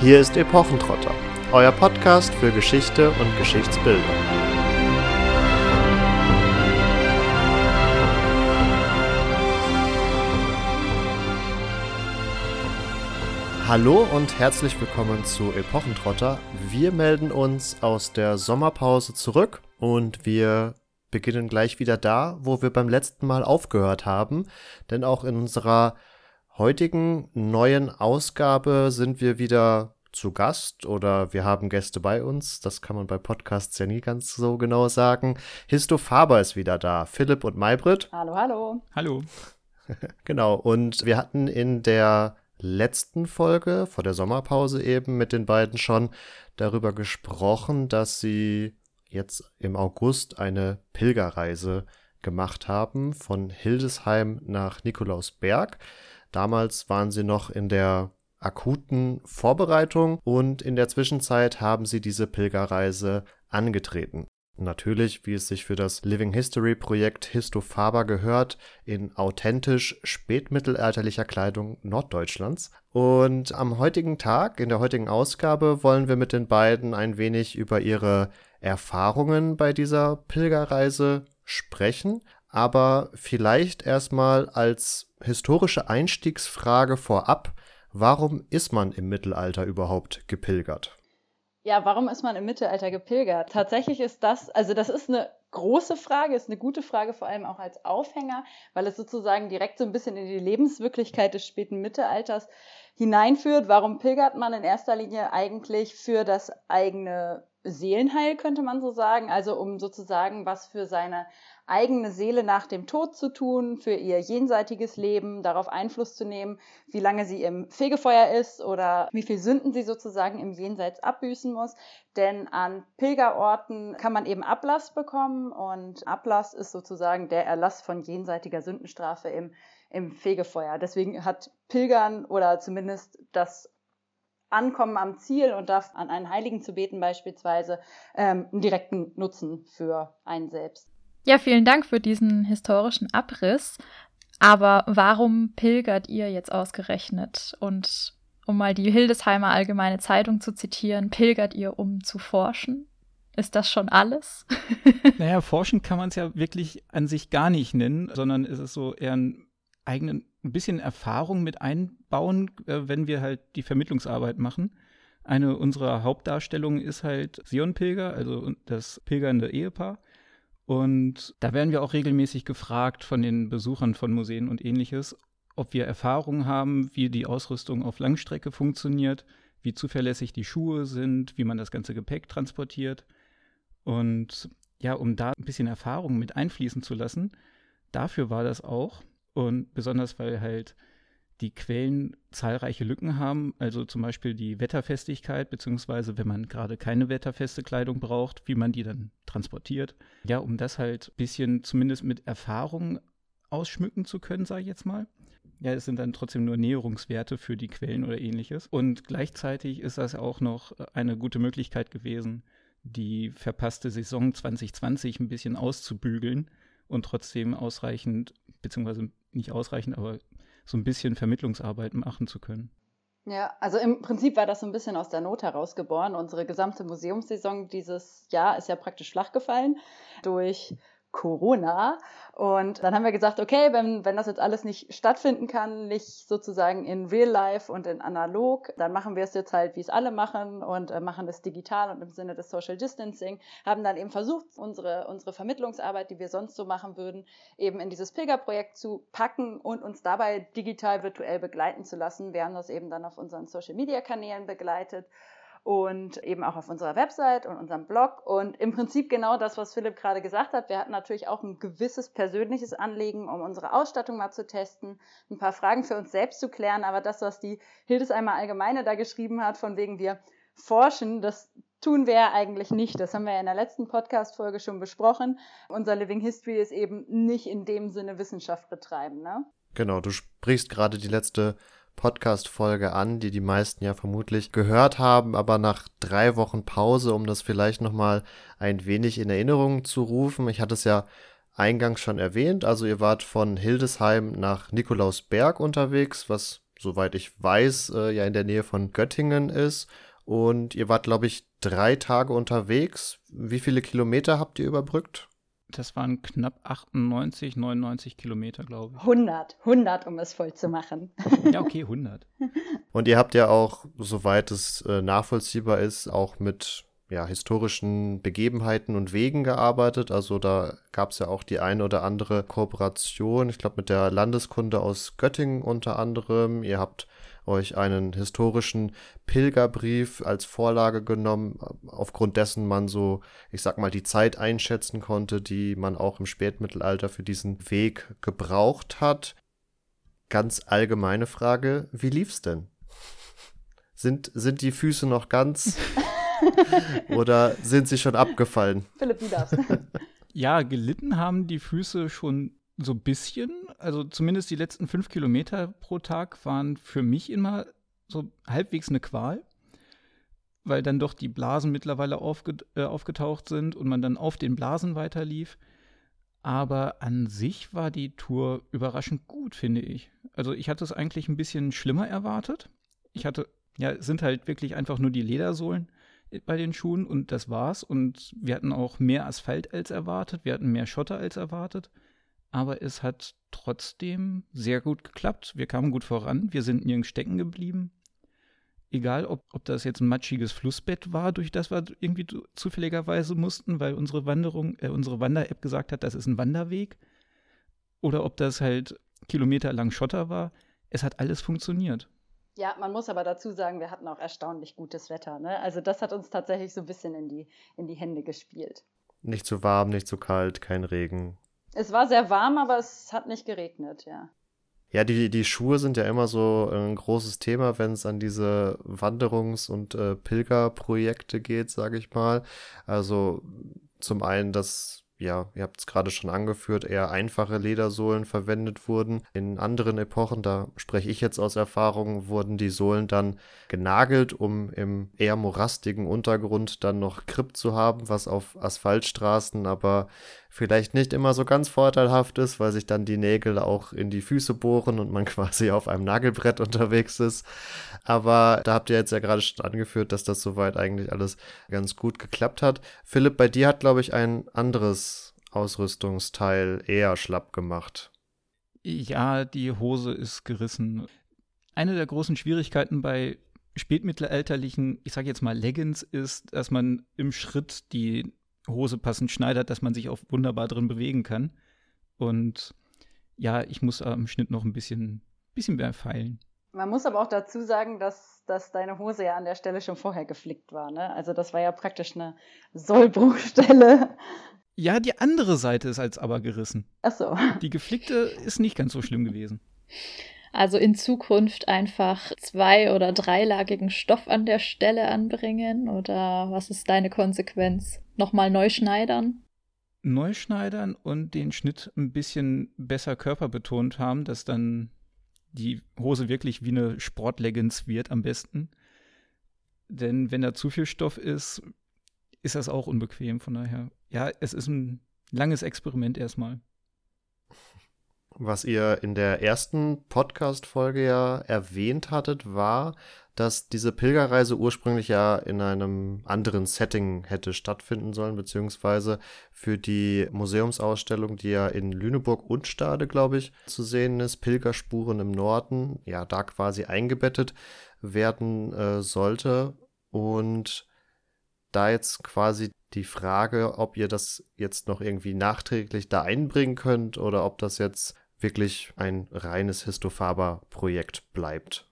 Hier ist Epochentrotter, euer Podcast für Geschichte und Geschichtsbildung. Hallo und herzlich willkommen zu Epochentrotter. Wir melden uns aus der Sommerpause zurück und wir beginnen gleich wieder da, wo wir beim letzten Mal aufgehört haben, denn auch in unserer heutigen neuen Ausgabe sind wir wieder zu Gast oder wir haben Gäste bei uns. Das kann man bei Podcasts ja nie ganz so genau sagen. Histo Faber ist wieder da. Philipp und Maybrit. Hallo, hallo. Hallo. genau. Und wir hatten in der letzten Folge vor der Sommerpause eben mit den beiden schon darüber gesprochen, dass sie jetzt im August eine Pilgerreise gemacht haben von Hildesheim nach Nikolausberg. Damals waren sie noch in der akuten Vorbereitung und in der Zwischenzeit haben sie diese Pilgerreise angetreten. Natürlich, wie es sich für das Living History Projekt Histo Faber gehört, in authentisch spätmittelalterlicher Kleidung Norddeutschlands. Und am heutigen Tag, in der heutigen Ausgabe, wollen wir mit den beiden ein wenig über ihre Erfahrungen bei dieser Pilgerreise sprechen, aber vielleicht erstmal als historische Einstiegsfrage vorab, warum ist man im Mittelalter überhaupt gepilgert? Ja, warum ist man im Mittelalter gepilgert? Tatsächlich ist das, also das ist eine große Frage, ist eine gute Frage, vor allem auch als Aufhänger, weil es sozusagen direkt so ein bisschen in die Lebenswirklichkeit des späten Mittelalters hineinführt. Warum pilgert man in erster Linie eigentlich für das eigene Seelenheil, könnte man so sagen, also um sozusagen was für seine eigene Seele nach dem Tod zu tun, für ihr jenseitiges Leben, darauf Einfluss zu nehmen, wie lange sie im Fegefeuer ist oder wie viel Sünden sie sozusagen im Jenseits abbüßen muss. Denn an Pilgerorten kann man eben Ablass bekommen und Ablass ist sozusagen der Erlass von jenseitiger Sündenstrafe im, im Fegefeuer. Deswegen hat Pilgern oder zumindest das Ankommen am Ziel und darf an einen Heiligen zu beten beispielsweise ähm, einen direkten Nutzen für einen selbst. Ja, vielen Dank für diesen historischen Abriss. Aber warum pilgert ihr jetzt ausgerechnet? Und um mal die Hildesheimer Allgemeine Zeitung zu zitieren, pilgert ihr, um zu forschen? Ist das schon alles? naja, forschen kann man es ja wirklich an sich gar nicht nennen, sondern ist es so eher ein eigenen, ein bisschen Erfahrung mit einbauen, äh, wenn wir halt die Vermittlungsarbeit machen. Eine unserer Hauptdarstellungen ist halt Sion-Pilger, also das pilgernde Ehepaar. Und da werden wir auch regelmäßig gefragt von den Besuchern von Museen und ähnliches, ob wir Erfahrungen haben, wie die Ausrüstung auf Langstrecke funktioniert, wie zuverlässig die Schuhe sind, wie man das ganze Gepäck transportiert. Und ja, um da ein bisschen Erfahrung mit einfließen zu lassen, dafür war das auch. Und besonders, weil halt die Quellen zahlreiche Lücken haben, also zum Beispiel die Wetterfestigkeit, beziehungsweise wenn man gerade keine wetterfeste Kleidung braucht, wie man die dann transportiert. Ja, um das halt ein bisschen zumindest mit Erfahrung ausschmücken zu können, sage ich jetzt mal. Ja, es sind dann trotzdem nur Näherungswerte für die Quellen oder ähnliches. Und gleichzeitig ist das auch noch eine gute Möglichkeit gewesen, die verpasste Saison 2020 ein bisschen auszubügeln und trotzdem ausreichend, beziehungsweise nicht ausreichend, aber so ein bisschen Vermittlungsarbeit machen zu können. Ja, also im Prinzip war das so ein bisschen aus der Not heraus geboren. Unsere gesamte Museumssaison dieses Jahr ist ja praktisch flach gefallen durch Corona. Und dann haben wir gesagt, okay, wenn, wenn das jetzt alles nicht stattfinden kann, nicht sozusagen in Real Life und in analog, dann machen wir es jetzt halt, wie es alle machen und äh, machen es digital und im Sinne des Social Distancing, haben dann eben versucht, unsere, unsere Vermittlungsarbeit, die wir sonst so machen würden, eben in dieses Pilgerprojekt zu packen und uns dabei digital virtuell begleiten zu lassen. Wir haben das eben dann auf unseren Social Media Kanälen begleitet und eben auch auf unserer Website und unserem Blog. Und im Prinzip genau das, was Philipp gerade gesagt hat. Wir hatten natürlich auch ein gewisses persönliches Anliegen, um unsere Ausstattung mal zu testen, ein paar Fragen für uns selbst zu klären. Aber das, was die Hildesheimer Allgemeine da geschrieben hat, von wegen wir forschen, das tun wir ja eigentlich nicht. Das haben wir ja in der letzten Podcast-Folge schon besprochen. Unser Living History ist eben nicht in dem Sinne Wissenschaft betreiben, ne? Genau, du sprichst gerade die letzte Podcast-Folge an, die die meisten ja vermutlich gehört haben, aber nach drei Wochen Pause, um das vielleicht nochmal ein wenig in Erinnerung zu rufen. Ich hatte es ja eingangs schon erwähnt, also ihr wart von Hildesheim nach Nikolausberg unterwegs, was soweit ich weiß, äh, ja in der Nähe von Göttingen ist. Und ihr wart, glaube ich, drei Tage unterwegs. Wie viele Kilometer habt ihr überbrückt? Das waren knapp 98, 99 Kilometer, glaube ich. 100, 100, um es voll zu machen. Ja, okay, 100. Und ihr habt ja auch, soweit es äh, nachvollziehbar ist, auch mit ja, historischen Begebenheiten und Wegen gearbeitet. Also da gab es ja auch die eine oder andere Kooperation, ich glaube mit der Landeskunde aus Göttingen unter anderem. Ihr habt euch einen historischen Pilgerbrief als Vorlage genommen, aufgrund dessen man so, ich sag mal, die Zeit einschätzen konnte, die man auch im Spätmittelalter für diesen Weg gebraucht hat. Ganz allgemeine Frage, wie lief's denn? Sind, sind die Füße noch ganz oder sind sie schon abgefallen? Philipp, du darfst. Ja, gelitten haben die Füße schon so ein bisschen. Also zumindest die letzten fünf Kilometer pro Tag waren für mich immer so halbwegs eine Qual, weil dann doch die Blasen mittlerweile aufge äh, aufgetaucht sind und man dann auf den Blasen weiterlief. Aber an sich war die Tour überraschend gut, finde ich. Also ich hatte es eigentlich ein bisschen schlimmer erwartet. Ich hatte, ja, es sind halt wirklich einfach nur die Ledersohlen bei den Schuhen und das war's. Und wir hatten auch mehr Asphalt als erwartet, wir hatten mehr Schotter als erwartet. Aber es hat trotzdem sehr gut geklappt. Wir kamen gut voran, wir sind nirgends stecken geblieben. Egal, ob, ob das jetzt ein matschiges Flussbett war, durch das wir irgendwie zufälligerweise mussten, weil unsere Wanderung, äh, unsere Wander-App gesagt hat, das ist ein Wanderweg. Oder ob das halt kilometerlang Schotter war. Es hat alles funktioniert. Ja, man muss aber dazu sagen, wir hatten auch erstaunlich gutes Wetter. Ne? Also das hat uns tatsächlich so ein bisschen in die, in die Hände gespielt. Nicht zu warm, nicht zu kalt, kein Regen. Es war sehr warm, aber es hat nicht geregnet, ja. Ja, die, die Schuhe sind ja immer so ein großes Thema, wenn es an diese Wanderungs- und äh, Pilgerprojekte geht, sage ich mal. Also zum einen das ja, ihr habt es gerade schon angeführt, eher einfache Ledersohlen verwendet wurden. In anderen Epochen, da spreche ich jetzt aus Erfahrung, wurden die Sohlen dann genagelt, um im eher morastigen Untergrund dann noch Grip zu haben, was auf Asphaltstraßen aber vielleicht nicht immer so ganz vorteilhaft ist, weil sich dann die Nägel auch in die Füße bohren und man quasi auf einem Nagelbrett unterwegs ist. Aber da habt ihr jetzt ja gerade schon angeführt, dass das soweit eigentlich alles ganz gut geklappt hat. Philipp, bei dir hat, glaube ich, ein anderes Ausrüstungsteil eher schlapp gemacht. Ja, die Hose ist gerissen. Eine der großen Schwierigkeiten bei spätmittelalterlichen, ich sage jetzt mal Leggings, ist, dass man im Schritt die Hose passend schneidert, dass man sich auch wunderbar drin bewegen kann. Und ja, ich muss am Schnitt noch ein bisschen, bisschen mehr feilen. Man muss aber auch dazu sagen, dass, dass deine Hose ja an der Stelle schon vorher geflickt war. Ne? Also das war ja praktisch eine Sollbruchstelle. Ja, die andere Seite ist als aber gerissen. Ach so. Die geflickte ist nicht ganz so schlimm gewesen. Also in Zukunft einfach zwei- oder dreilagigen Stoff an der Stelle anbringen? Oder was ist deine Konsequenz? Nochmal neu schneidern? Neu schneidern und den Schnitt ein bisschen besser körperbetont haben, dass dann die Hose wirklich wie eine Sportleggings wird am besten. Denn wenn da zu viel Stoff ist, ist das auch unbequem. Von daher, ja, es ist ein langes Experiment erstmal. Was ihr in der ersten Podcast-Folge ja erwähnt hattet, war, dass diese Pilgerreise ursprünglich ja in einem anderen Setting hätte stattfinden sollen, beziehungsweise für die Museumsausstellung, die ja in Lüneburg und Stade, glaube ich, zu sehen ist, Pilgerspuren im Norden, ja, da quasi eingebettet werden äh, sollte. Und da jetzt quasi die Frage, ob ihr das jetzt noch irgendwie nachträglich da einbringen könnt oder ob das jetzt wirklich ein reines Histofaber-Projekt bleibt.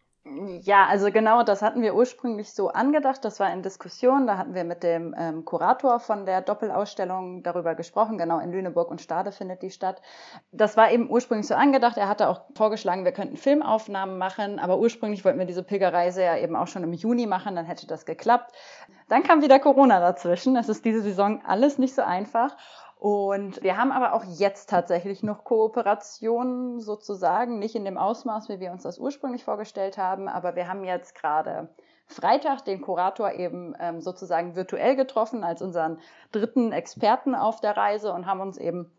Ja, also genau, das hatten wir ursprünglich so angedacht. Das war in Diskussion. Da hatten wir mit dem ähm, Kurator von der Doppelausstellung darüber gesprochen. Genau, in Lüneburg und Stade findet die statt. Das war eben ursprünglich so angedacht. Er hatte auch vorgeschlagen, wir könnten Filmaufnahmen machen. Aber ursprünglich wollten wir diese Pilgerreise ja eben auch schon im Juni machen. Dann hätte das geklappt. Dann kam wieder Corona dazwischen. Es ist diese Saison alles nicht so einfach. Und wir haben aber auch jetzt tatsächlich noch Kooperationen sozusagen, nicht in dem Ausmaß, wie wir uns das ursprünglich vorgestellt haben, aber wir haben jetzt gerade Freitag den Kurator eben ähm, sozusagen virtuell getroffen als unseren dritten Experten auf der Reise und haben uns eben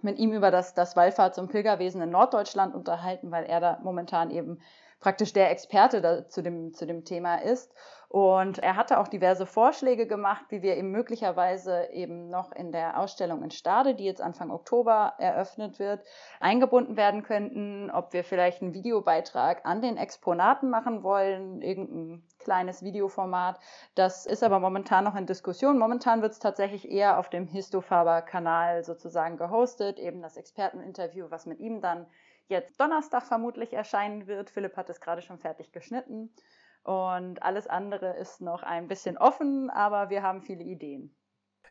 mit ihm über das, das Wallfahrts- und Pilgerwesen in Norddeutschland unterhalten, weil er da momentan eben praktisch der Experte da, zu, dem, zu dem Thema ist. Und er hatte auch diverse Vorschläge gemacht, wie wir eben möglicherweise eben noch in der Ausstellung in Stade, die jetzt Anfang Oktober eröffnet wird, eingebunden werden könnten, ob wir vielleicht einen Videobeitrag an den Exponaten machen wollen, irgendein kleines Videoformat. Das ist aber momentan noch in Diskussion. Momentan wird es tatsächlich eher auf dem Histofaber-Kanal sozusagen gehostet, eben das Experteninterview, was mit ihm dann jetzt Donnerstag vermutlich erscheinen wird. Philipp hat es gerade schon fertig geschnitten. Und alles andere ist noch ein bisschen offen, aber wir haben viele Ideen.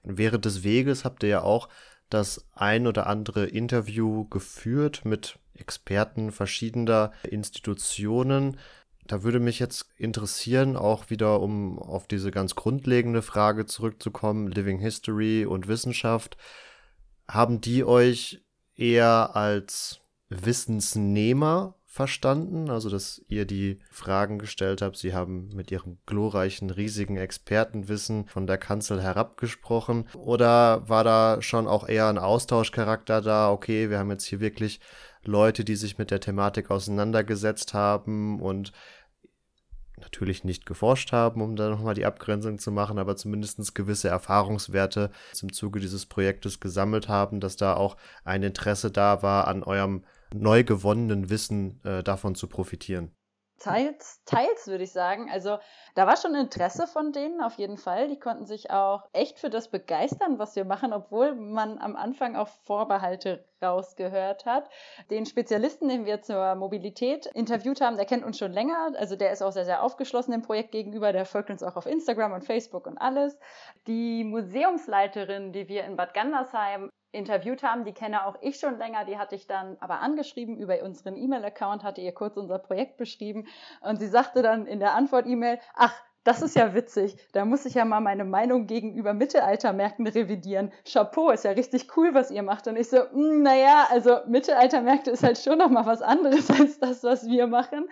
Während des Weges habt ihr ja auch das ein oder andere Interview geführt mit Experten verschiedener Institutionen. Da würde mich jetzt interessieren, auch wieder um auf diese ganz grundlegende Frage zurückzukommen, Living History und Wissenschaft. Haben die euch eher als Wissensnehmer verstanden, also dass ihr die Fragen gestellt habt. Sie haben mit ihrem glorreichen, riesigen Expertenwissen von der Kanzel herabgesprochen. Oder war da schon auch eher ein Austauschcharakter da? Okay, wir haben jetzt hier wirklich Leute, die sich mit der Thematik auseinandergesetzt haben und natürlich nicht geforscht haben, um da nochmal die Abgrenzung zu machen, aber zumindest gewisse Erfahrungswerte im Zuge dieses Projektes gesammelt haben, dass da auch ein Interesse da war an eurem neu gewonnenen Wissen äh, davon zu profitieren? Teils, teils würde ich sagen. Also da war schon Interesse von denen auf jeden Fall. Die konnten sich auch echt für das begeistern, was wir machen, obwohl man am Anfang auch Vorbehalte rausgehört hat. Den Spezialisten, den wir zur Mobilität interviewt haben, der kennt uns schon länger. Also der ist auch sehr, sehr aufgeschlossen dem Projekt gegenüber. Der folgt uns auch auf Instagram und Facebook und alles. Die Museumsleiterin, die wir in Bad Gandersheim interviewt haben, die kenne auch ich schon länger, die hatte ich dann aber angeschrieben über unseren E-Mail-Account, hatte ihr kurz unser Projekt beschrieben und sie sagte dann in der Antwort-E-Mail, ach, das ist ja witzig. Da muss ich ja mal meine Meinung gegenüber Mittelaltermärkten revidieren. Chapeau, ist ja richtig cool, was ihr macht. Und ich so, hm, naja, also Mittelaltermärkte ist halt schon noch mal was anderes als das, was wir machen.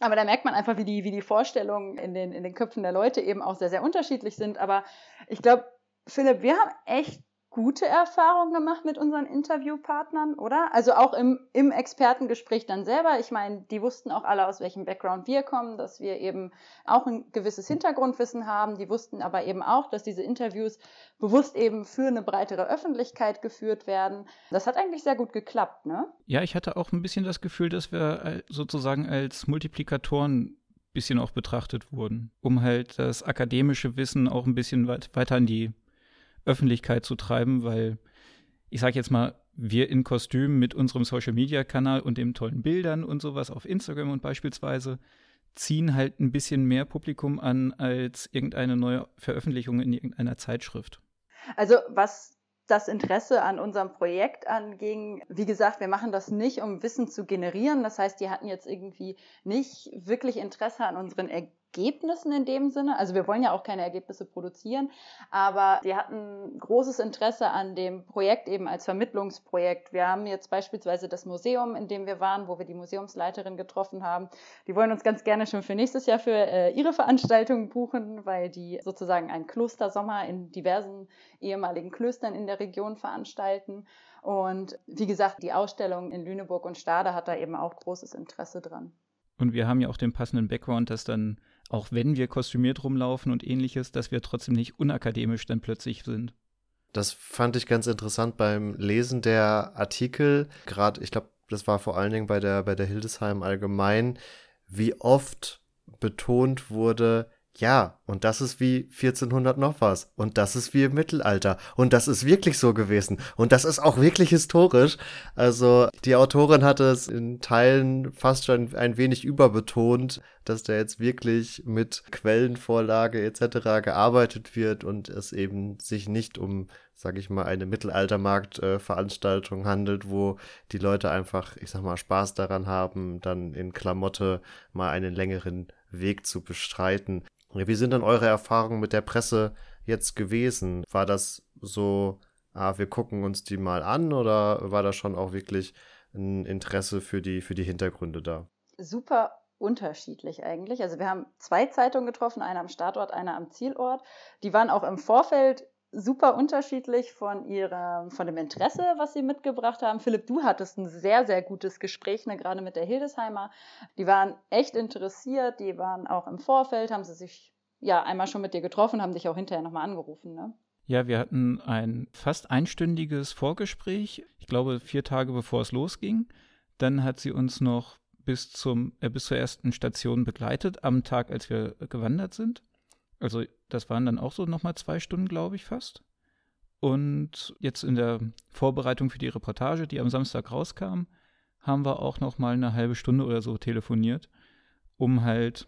Aber da merkt man einfach, wie die, wie die Vorstellungen in den, in den Köpfen der Leute eben auch sehr, sehr unterschiedlich sind. Aber ich glaube, Philipp, wir haben echt gute Erfahrungen gemacht mit unseren Interviewpartnern, oder? Also auch im, im Expertengespräch dann selber. Ich meine, die wussten auch alle, aus welchem Background wir kommen, dass wir eben auch ein gewisses Hintergrundwissen haben. Die wussten aber eben auch, dass diese Interviews bewusst eben für eine breitere Öffentlichkeit geführt werden. Das hat eigentlich sehr gut geklappt, ne? Ja, ich hatte auch ein bisschen das Gefühl, dass wir äh, sozusagen als Multiplikatoren bisschen auch betrachtet wurden, um halt das akademische Wissen auch ein bisschen weit, weiter in die Öffentlichkeit zu treiben, weil ich sage jetzt mal, wir in Kostüm mit unserem Social Media Kanal und den tollen Bildern und sowas auf Instagram und beispielsweise ziehen halt ein bisschen mehr Publikum an als irgendeine neue Veröffentlichung in irgendeiner Zeitschrift. Also was das Interesse an unserem Projekt anging. Wie gesagt, wir machen das nicht, um Wissen zu generieren. Das heißt, die hatten jetzt irgendwie nicht wirklich Interesse an unseren Ergebnissen in dem Sinne. Also wir wollen ja auch keine Ergebnisse produzieren, aber sie hatten großes Interesse an dem Projekt eben als Vermittlungsprojekt. Wir haben jetzt beispielsweise das Museum, in dem wir waren, wo wir die Museumsleiterin getroffen haben. Die wollen uns ganz gerne schon für nächstes Jahr für äh, ihre Veranstaltungen buchen, weil die sozusagen einen Klostersommer in diversen ehemaligen Klöstern in der Region veranstalten. Und wie gesagt, die Ausstellung in Lüneburg und Stade hat da eben auch großes Interesse dran. Und wir haben ja auch den passenden Background, dass dann auch wenn wir kostümiert rumlaufen und ähnliches, dass wir trotzdem nicht unakademisch dann plötzlich sind. Das fand ich ganz interessant beim Lesen der Artikel. Gerade, ich glaube, das war vor allen Dingen bei der, bei der Hildesheim allgemein, wie oft betont wurde, ja, und das ist wie 1400 noch was. Und das ist wie im Mittelalter. Und das ist wirklich so gewesen. Und das ist auch wirklich historisch. Also die Autorin hatte es in Teilen fast schon ein wenig überbetont, dass da jetzt wirklich mit Quellenvorlage etc. gearbeitet wird und es eben sich nicht um, sag ich mal, eine Mittelaltermarktveranstaltung handelt, wo die Leute einfach, ich sag mal, Spaß daran haben, dann in Klamotte mal einen längeren Weg zu bestreiten. Wie sind denn eure Erfahrungen mit der Presse jetzt gewesen? War das so, ah, wir gucken uns die mal an oder war da schon auch wirklich ein Interesse für die, für die Hintergründe da? Super unterschiedlich eigentlich. Also wir haben zwei Zeitungen getroffen, eine am Startort, eine am Zielort. Die waren auch im Vorfeld super unterschiedlich von ihrem, von dem Interesse, was sie mitgebracht haben. Philipp, du hattest ein sehr, sehr gutes Gespräch, ne, gerade mit der Hildesheimer. Die waren echt interessiert, die waren auch im Vorfeld, haben sie sich ja einmal schon mit dir getroffen, haben dich auch hinterher nochmal angerufen, ne? Ja, wir hatten ein fast einstündiges Vorgespräch, ich glaube vier Tage bevor es losging. Dann hat sie uns noch bis, zum, äh, bis zur ersten Station begleitet, am Tag, als wir gewandert sind. Also das waren dann auch so nochmal zwei Stunden, glaube ich, fast. Und jetzt in der Vorbereitung für die Reportage, die am Samstag rauskam, haben wir auch nochmal eine halbe Stunde oder so telefoniert, um halt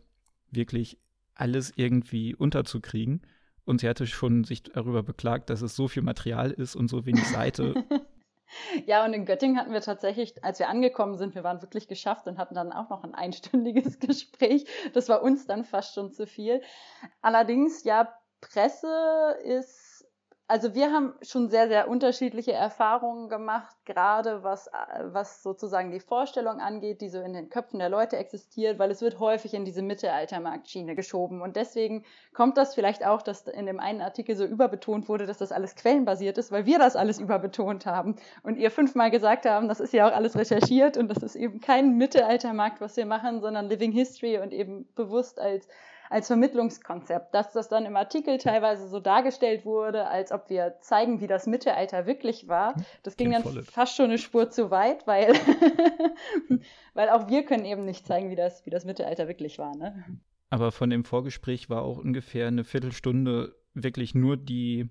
wirklich alles irgendwie unterzukriegen. Und sie hatte schon sich darüber beklagt, dass es so viel Material ist und so wenig Seite. Ja, und in Göttingen hatten wir tatsächlich, als wir angekommen sind, wir waren wirklich geschafft und hatten dann auch noch ein einstündiges Gespräch. Das war uns dann fast schon zu viel. Allerdings, ja, Presse ist also wir haben schon sehr, sehr unterschiedliche Erfahrungen gemacht, gerade was, was sozusagen die Vorstellung angeht, die so in den Köpfen der Leute existiert, weil es wird häufig in diese Mittelaltermarktschiene geschoben. Und deswegen kommt das vielleicht auch, dass in dem einen Artikel so überbetont wurde, dass das alles quellenbasiert ist, weil wir das alles überbetont haben und ihr fünfmal gesagt haben, das ist ja auch alles recherchiert und das ist eben kein Mittelaltermarkt, was wir machen, sondern Living History und eben bewusst als als Vermittlungskonzept, dass das dann im Artikel teilweise so dargestellt wurde, als ob wir zeigen, wie das Mittelalter wirklich war. Hm, das ging dann fast schon eine Spur zu weit, weil, weil auch wir können eben nicht zeigen, wie das, wie das Mittelalter wirklich war. Ne? Aber von dem Vorgespräch war auch ungefähr eine Viertelstunde wirklich nur die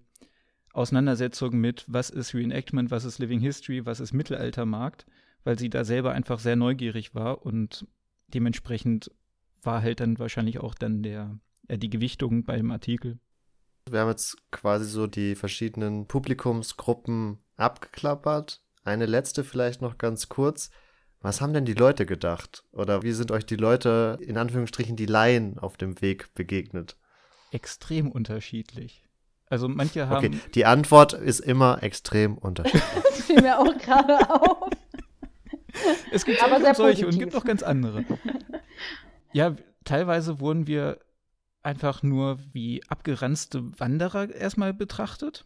Auseinandersetzung mit, was ist Reenactment, was ist Living History, was ist Mittelaltermarkt, weil sie da selber einfach sehr neugierig war und dementsprechend war halt dann wahrscheinlich auch dann der, äh, die Gewichtung beim Artikel. Wir haben jetzt quasi so die verschiedenen Publikumsgruppen abgeklappert. Eine letzte vielleicht noch ganz kurz. Was haben denn die Leute gedacht? Oder wie sind euch die Leute, in Anführungsstrichen, die Laien auf dem Weg begegnet? Extrem unterschiedlich. Also manche haben. Okay, die Antwort ist immer extrem unterschiedlich. das fiel mir auch gerade auf. Es gibt Aber solche, solche und gibt auch ganz andere. Ja, teilweise wurden wir einfach nur wie abgeranzte Wanderer erstmal betrachtet.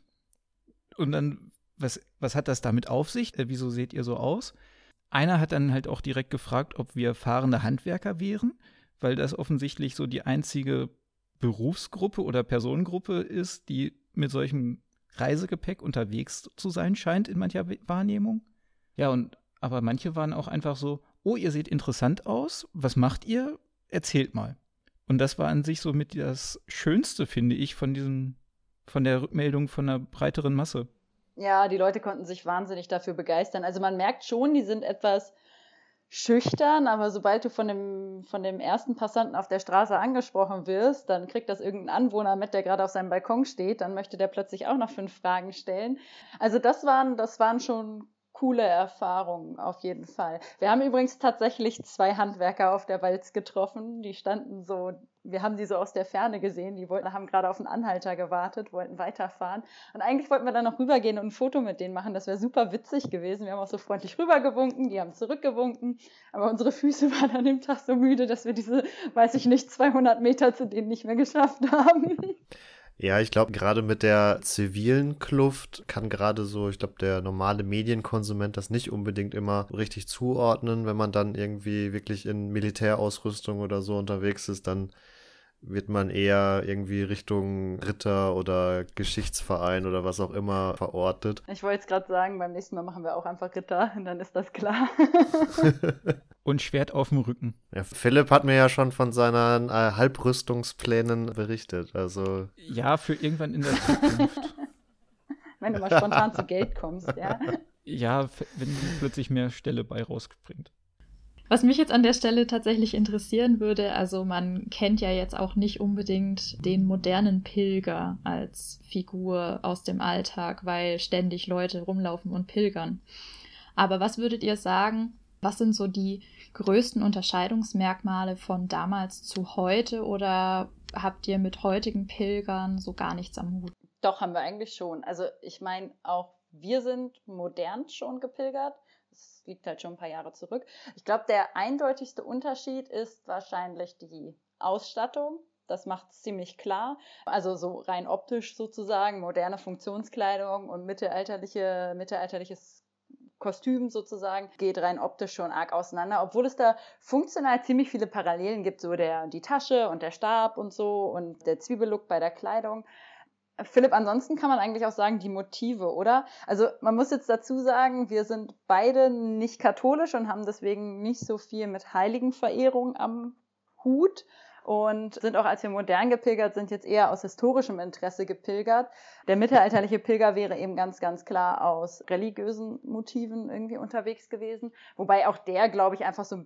Und dann, was, was hat das damit auf sich? Äh, wieso seht ihr so aus? Einer hat dann halt auch direkt gefragt, ob wir fahrende Handwerker wären, weil das offensichtlich so die einzige Berufsgruppe oder Personengruppe ist, die mit solchem Reisegepäck unterwegs zu sein scheint in mancher Wahrnehmung. Ja, und aber manche waren auch einfach so, oh, ihr seht interessant aus, was macht ihr? Erzählt mal. Und das war an sich so mit das Schönste, finde ich, von diesem, von der Rückmeldung von einer breiteren Masse. Ja, die Leute konnten sich wahnsinnig dafür begeistern. Also man merkt schon, die sind etwas schüchtern, aber sobald du von dem, von dem ersten Passanten auf der Straße angesprochen wirst, dann kriegt das irgendein Anwohner mit, der gerade auf seinem Balkon steht, dann möchte der plötzlich auch noch fünf Fragen stellen. Also das waren, das waren schon coole Erfahrung auf jeden Fall. Wir haben übrigens tatsächlich zwei Handwerker auf der Walz getroffen. Die standen so, wir haben die so aus der Ferne gesehen. Die wollten, haben gerade auf einen Anhalter gewartet, wollten weiterfahren. Und eigentlich wollten wir dann noch rübergehen und ein Foto mit denen machen. Das wäre super witzig gewesen. Wir haben auch so freundlich rübergewunken, die haben zurückgewunken. Aber unsere Füße waren an dem Tag so müde, dass wir diese, weiß ich nicht, 200 Meter zu denen nicht mehr geschafft haben. Ja, ich glaube, gerade mit der zivilen Kluft kann gerade so, ich glaube, der normale Medienkonsument das nicht unbedingt immer richtig zuordnen. Wenn man dann irgendwie wirklich in Militärausrüstung oder so unterwegs ist, dann wird man eher irgendwie Richtung Ritter oder Geschichtsverein oder was auch immer verortet. Ich wollte jetzt gerade sagen, beim nächsten Mal machen wir auch einfach Ritter und dann ist das klar. und Schwert auf dem Rücken. Ja, Philipp hat mir ja schon von seinen äh, Halbrüstungsplänen berichtet. Also ja, für irgendwann in der Zukunft. wenn du mal spontan zu Geld kommst, ja. Ja, wenn plötzlich mehr Stelle bei rausspringt. Was mich jetzt an der Stelle tatsächlich interessieren würde, also man kennt ja jetzt auch nicht unbedingt den modernen Pilger als Figur aus dem Alltag, weil ständig Leute rumlaufen und pilgern. Aber was würdet ihr sagen, was sind so die größten Unterscheidungsmerkmale von damals zu heute oder habt ihr mit heutigen Pilgern so gar nichts am Hut? Doch, haben wir eigentlich schon. Also ich meine, auch wir sind modern schon gepilgert. Das liegt halt schon ein paar Jahre zurück. Ich glaube, der eindeutigste Unterschied ist wahrscheinlich die Ausstattung. Das macht es ziemlich klar. Also so rein optisch sozusagen, moderne Funktionskleidung und mittelalterliche, mittelalterliches Kostüm sozusagen geht rein optisch schon arg auseinander, obwohl es da funktional ziemlich viele Parallelen gibt, so der die Tasche und der Stab und so und der Zwiebellook bei der Kleidung. Philipp, ansonsten kann man eigentlich auch sagen, die Motive, oder? Also man muss jetzt dazu sagen, wir sind beide nicht katholisch und haben deswegen nicht so viel mit Heiligenverehrung am Hut und sind auch, als wir modern gepilgert sind, jetzt eher aus historischem Interesse gepilgert. Der mittelalterliche Pilger wäre eben ganz, ganz klar aus religiösen Motiven irgendwie unterwegs gewesen. Wobei auch der, glaube ich, einfach so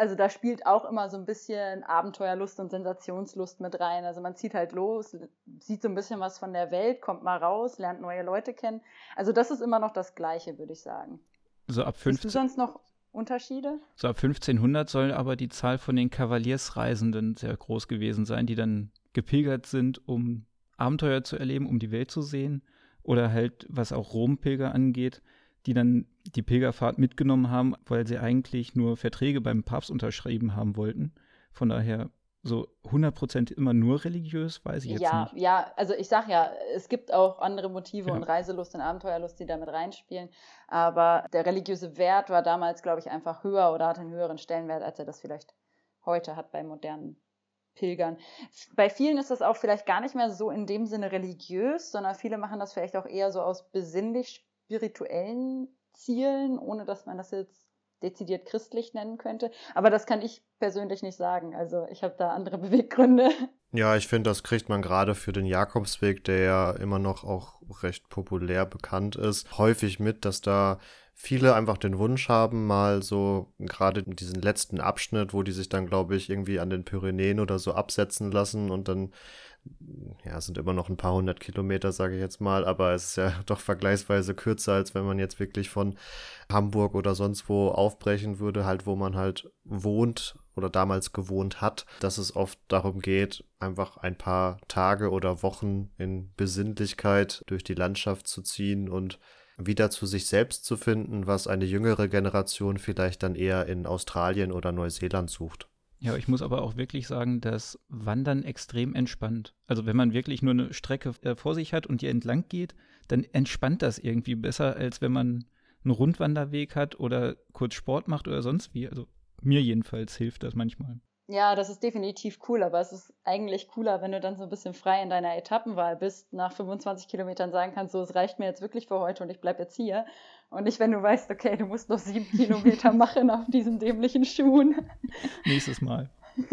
also da spielt auch immer so ein bisschen Abenteuerlust und Sensationslust mit rein. Also man zieht halt los, sieht so ein bisschen was von der Welt, kommt mal raus, lernt neue Leute kennen. Also das ist immer noch das Gleiche, würde ich sagen. So ab 15. Hast du sonst noch Unterschiede? So ab 1500 soll aber die Zahl von den Kavaliersreisenden sehr groß gewesen sein, die dann gepilgert sind, um Abenteuer zu erleben, um die Welt zu sehen. Oder halt, was auch Rompilger angeht, die dann die Pilgerfahrt mitgenommen haben, weil sie eigentlich nur Verträge beim Papst unterschrieben haben wollten. Von daher so 100% immer nur religiös, weiß ich jetzt ja, nicht. Ja, also ich sag ja, es gibt auch andere Motive ja. und Reiselust und Abenteuerlust, die damit reinspielen. Aber der religiöse Wert war damals, glaube ich, einfach höher oder hat einen höheren Stellenwert, als er das vielleicht heute hat bei modernen Pilgern. Bei vielen ist das auch vielleicht gar nicht mehr so in dem Sinne religiös, sondern viele machen das vielleicht auch eher so aus besinnlich spirituellen Zielen, ohne dass man das jetzt dezidiert christlich nennen könnte. Aber das kann ich persönlich nicht sagen. Also ich habe da andere Beweggründe. Ja, ich finde, das kriegt man gerade für den Jakobsweg, der ja immer noch auch recht populär bekannt ist, häufig mit, dass da viele einfach den Wunsch haben, mal so gerade diesen letzten Abschnitt, wo die sich dann, glaube ich, irgendwie an den Pyrenäen oder so absetzen lassen und dann ja, sind immer noch ein paar hundert Kilometer, sage ich jetzt mal, aber es ist ja doch vergleichsweise kürzer, als wenn man jetzt wirklich von Hamburg oder sonst wo aufbrechen würde, halt wo man halt wohnt oder damals gewohnt hat, dass es oft darum geht, einfach ein paar Tage oder Wochen in Besinnlichkeit durch die Landschaft zu ziehen und wieder zu sich selbst zu finden, was eine jüngere Generation vielleicht dann eher in Australien oder Neuseeland sucht. Ja, ich muss aber auch wirklich sagen, dass Wandern extrem entspannt. Also wenn man wirklich nur eine Strecke äh, vor sich hat und die entlang geht, dann entspannt das irgendwie besser, als wenn man einen Rundwanderweg hat oder kurz Sport macht oder sonst wie. Also mir jedenfalls hilft das manchmal. Ja, das ist definitiv cool, aber es ist eigentlich cooler, wenn du dann so ein bisschen frei in deiner Etappenwahl bist, nach 25 Kilometern sagen kannst, so, es reicht mir jetzt wirklich für heute und ich bleibe jetzt hier. Und nicht, wenn du weißt, okay, du musst noch sieben Kilometer machen auf diesen dämlichen Schuhen. Nächstes Mal.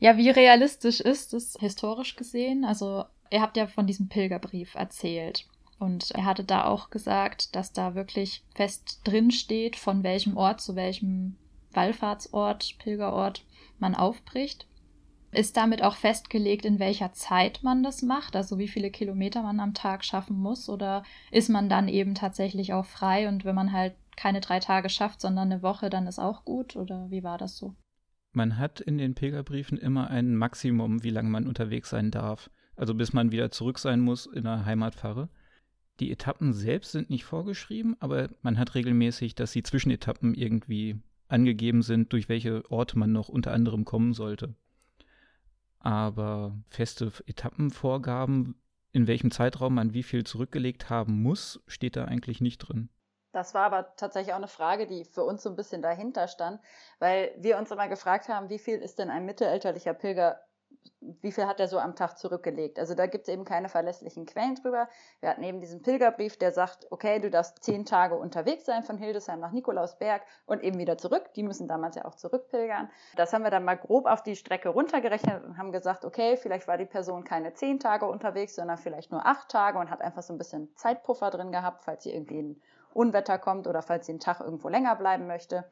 ja, wie realistisch ist es historisch gesehen? Also, ihr habt ja von diesem Pilgerbrief erzählt. Und er hatte da auch gesagt, dass da wirklich fest drin steht, von welchem Ort zu welchem Wallfahrtsort, Pilgerort man aufbricht. Ist damit auch festgelegt, in welcher Zeit man das macht, also wie viele Kilometer man am Tag schaffen muss? Oder ist man dann eben tatsächlich auch frei und wenn man halt keine drei Tage schafft, sondern eine Woche, dann ist auch gut? Oder wie war das so? Man hat in den Pilgerbriefen immer ein Maximum, wie lange man unterwegs sein darf. Also bis man wieder zurück sein muss in der Heimatpfarre. Die Etappen selbst sind nicht vorgeschrieben, aber man hat regelmäßig, dass die Zwischenetappen irgendwie angegeben sind, durch welche Orte man noch unter anderem kommen sollte. Aber feste Etappenvorgaben, in welchem Zeitraum man wie viel zurückgelegt haben muss, steht da eigentlich nicht drin. Das war aber tatsächlich auch eine Frage, die für uns so ein bisschen dahinter stand, weil wir uns immer gefragt haben, wie viel ist denn ein mittelalterlicher Pilger wie viel hat er so am Tag zurückgelegt? Also da gibt es eben keine verlässlichen Quellen drüber. Wir hatten eben diesen Pilgerbrief, der sagt, okay, du darfst zehn Tage unterwegs sein von Hildesheim nach Nikolausberg und eben wieder zurück. Die müssen damals ja auch zurückpilgern. Das haben wir dann mal grob auf die Strecke runtergerechnet und haben gesagt, okay, vielleicht war die Person keine zehn Tage unterwegs, sondern vielleicht nur acht Tage und hat einfach so ein bisschen Zeitpuffer drin gehabt, falls sie irgendwie ein Unwetter kommt oder falls sie einen Tag irgendwo länger bleiben möchte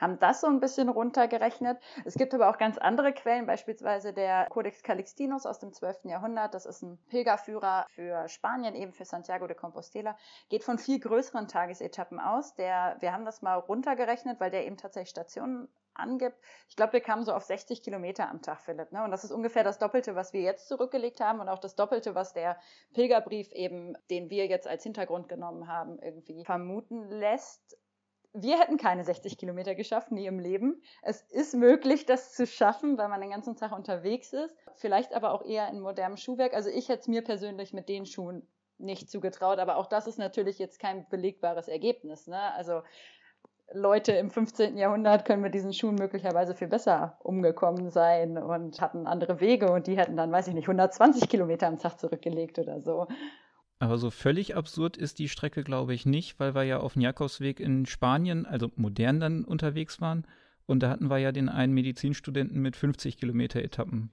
haben das so ein bisschen runtergerechnet. Es gibt aber auch ganz andere Quellen, beispielsweise der Codex Calixtinus aus dem 12. Jahrhundert. Das ist ein Pilgerführer für Spanien, eben für Santiago de Compostela. Geht von viel größeren Tagesetappen aus. Der, wir haben das mal runtergerechnet, weil der eben tatsächlich Stationen angibt. Ich glaube, wir kamen so auf 60 Kilometer am Tag, Philipp. Ne? Und das ist ungefähr das Doppelte, was wir jetzt zurückgelegt haben und auch das Doppelte, was der Pilgerbrief eben, den wir jetzt als Hintergrund genommen haben, irgendwie vermuten lässt wir hätten keine 60 Kilometer geschafft, nie im Leben. Es ist möglich, das zu schaffen, weil man den ganzen Tag unterwegs ist. Vielleicht aber auch eher in modernem Schuhwerk. Also ich hätte es mir persönlich mit den Schuhen nicht zugetraut, aber auch das ist natürlich jetzt kein belegbares Ergebnis. Ne? Also Leute im 15. Jahrhundert können mit diesen Schuhen möglicherweise viel besser umgekommen sein und hatten andere Wege und die hätten dann, weiß ich nicht, 120 Kilometer am Tag zurückgelegt oder so. Aber so völlig absurd ist die Strecke, glaube ich, nicht, weil wir ja auf dem Jakobsweg in Spanien, also modern dann unterwegs waren. Und da hatten wir ja den einen Medizinstudenten mit 50 Kilometer Etappen.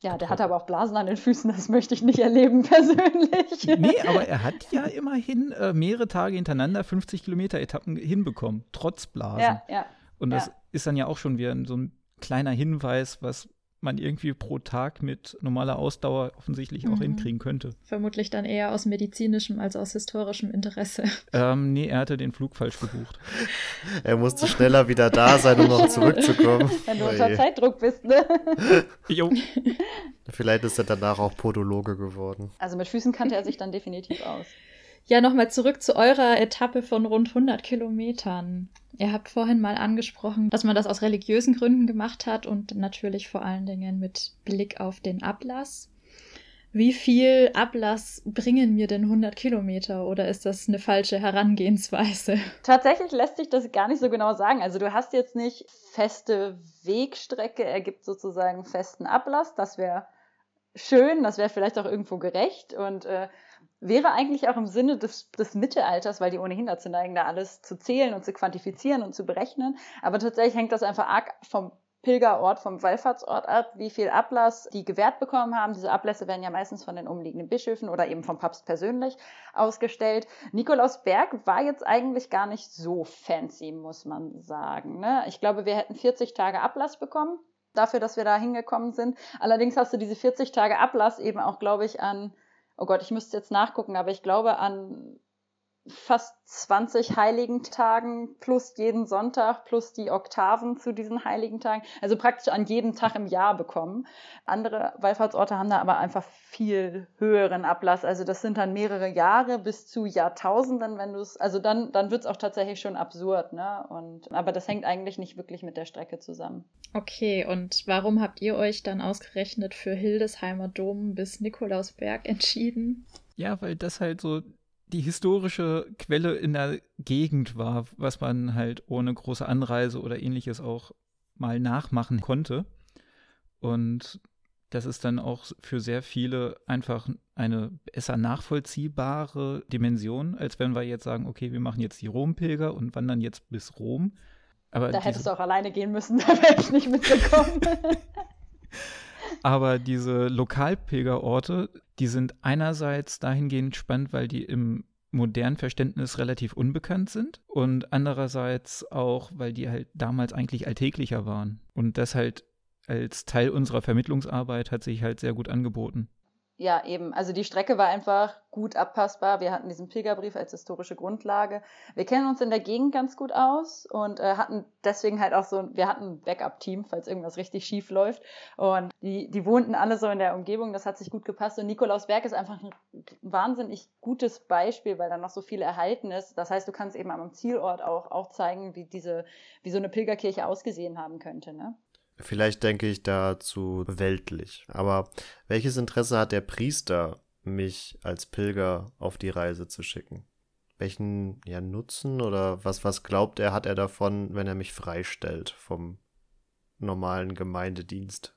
Ja, der hatte aber auch Blasen an den Füßen, das möchte ich nicht erleben persönlich. Nee, aber er hat ja immerhin äh, mehrere Tage hintereinander 50 Kilometer Etappen hinbekommen, trotz Blasen. Ja, ja. Und das ja. ist dann ja auch schon wieder so ein kleiner Hinweis, was man irgendwie pro Tag mit normaler Ausdauer offensichtlich auch mhm. hinkriegen könnte. Vermutlich dann eher aus medizinischem als aus historischem Interesse. Ähm, nee, er hatte den Flug falsch gebucht. er musste schneller wieder da sein, um noch zurückzukommen. Wenn du unter Zeitdruck bist, ne? jo. Vielleicht ist er danach auch Podologe geworden. Also mit Füßen kannte er sich dann definitiv aus. Ja, nochmal zurück zu eurer Etappe von rund 100 Kilometern. Ihr habt vorhin mal angesprochen, dass man das aus religiösen Gründen gemacht hat und natürlich vor allen Dingen mit Blick auf den Ablass. Wie viel Ablass bringen mir denn 100 Kilometer oder ist das eine falsche Herangehensweise? Tatsächlich lässt sich das gar nicht so genau sagen. Also du hast jetzt nicht feste Wegstrecke, ergibt sozusagen festen Ablass. Das wäre schön, das wäre vielleicht auch irgendwo gerecht und äh, wäre eigentlich auch im Sinne des, des Mittelalters, weil die ohnehin dazu neigen, da alles zu zählen und zu quantifizieren und zu berechnen. Aber tatsächlich hängt das einfach arg vom Pilgerort, vom Wallfahrtsort ab, wie viel Ablass die gewährt bekommen haben. Diese Ablässe werden ja meistens von den umliegenden Bischöfen oder eben vom Papst persönlich ausgestellt. Nikolausberg war jetzt eigentlich gar nicht so fancy, muss man sagen. Ne? Ich glaube, wir hätten 40 Tage Ablass bekommen dafür, dass wir da hingekommen sind. Allerdings hast du diese 40 Tage Ablass eben auch, glaube ich, an oh Gott, ich müsste jetzt nachgucken, aber ich glaube an fast 20 heiligen Tagen plus jeden Sonntag plus die Oktaven zu diesen heiligen Tagen. Also praktisch an jedem Tag im Jahr bekommen. Andere Wallfahrtsorte haben da aber einfach viel höheren Ablass. Also das sind dann mehrere Jahre bis zu Jahrtausenden, wenn du es, also dann, dann wird es auch tatsächlich schon absurd, ne? Und, aber das hängt eigentlich nicht wirklich mit der Strecke zusammen. Okay, und warum habt ihr euch dann ausgerechnet für Hildesheimer Dom bis Nikolausberg entschieden? Ja, weil das halt so die historische Quelle in der Gegend war, was man halt ohne große Anreise oder ähnliches auch mal nachmachen konnte. Und das ist dann auch für sehr viele einfach eine besser nachvollziehbare Dimension, als wenn wir jetzt sagen, okay, wir machen jetzt die Rompilger und wandern jetzt bis Rom. Aber da hättest du auch alleine gehen müssen, da wäre ich nicht mitgekommen. Aber diese Lokalpilgerorte, die sind einerseits dahingehend spannend, weil die im modernen Verständnis relativ unbekannt sind und andererseits auch, weil die halt damals eigentlich alltäglicher waren. Und das halt als Teil unserer Vermittlungsarbeit hat sich halt sehr gut angeboten. Ja, eben. Also die Strecke war einfach gut abpassbar. Wir hatten diesen Pilgerbrief als historische Grundlage. Wir kennen uns in der Gegend ganz gut aus und äh, hatten deswegen halt auch so, wir hatten ein Backup-Team, falls irgendwas richtig schief läuft. Und die, die wohnten alle so in der Umgebung, das hat sich gut gepasst. Und Nikolausberg ist einfach ein wahnsinnig gutes Beispiel, weil da noch so viel erhalten ist. Das heißt, du kannst eben am Zielort auch, auch zeigen, wie diese, wie so eine Pilgerkirche ausgesehen haben könnte. Ne? Vielleicht denke ich dazu weltlich. Aber welches Interesse hat der Priester, mich als Pilger auf die Reise zu schicken? Welchen ja, Nutzen oder was, was glaubt er, hat er davon, wenn er mich freistellt vom normalen Gemeindedienst?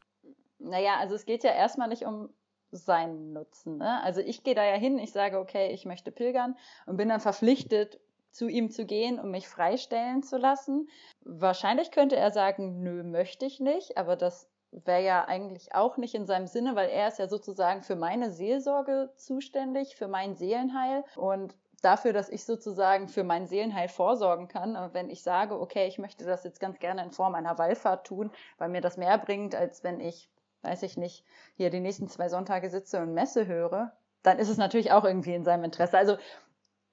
Naja, also es geht ja erstmal nicht um seinen Nutzen. Ne? Also ich gehe da ja hin, ich sage, okay, ich möchte pilgern und bin dann verpflichtet, zu ihm zu gehen, um mich freistellen zu lassen. Wahrscheinlich könnte er sagen, nö, möchte ich nicht, aber das wäre ja eigentlich auch nicht in seinem Sinne, weil er ist ja sozusagen für meine Seelsorge zuständig, für mein Seelenheil und dafür, dass ich sozusagen für mein Seelenheil vorsorgen kann. Und wenn ich sage, okay, ich möchte das jetzt ganz gerne in Form einer Wallfahrt tun, weil mir das mehr bringt, als wenn ich, weiß ich nicht, hier die nächsten zwei Sonntage sitze und Messe höre, dann ist es natürlich auch irgendwie in seinem Interesse. Also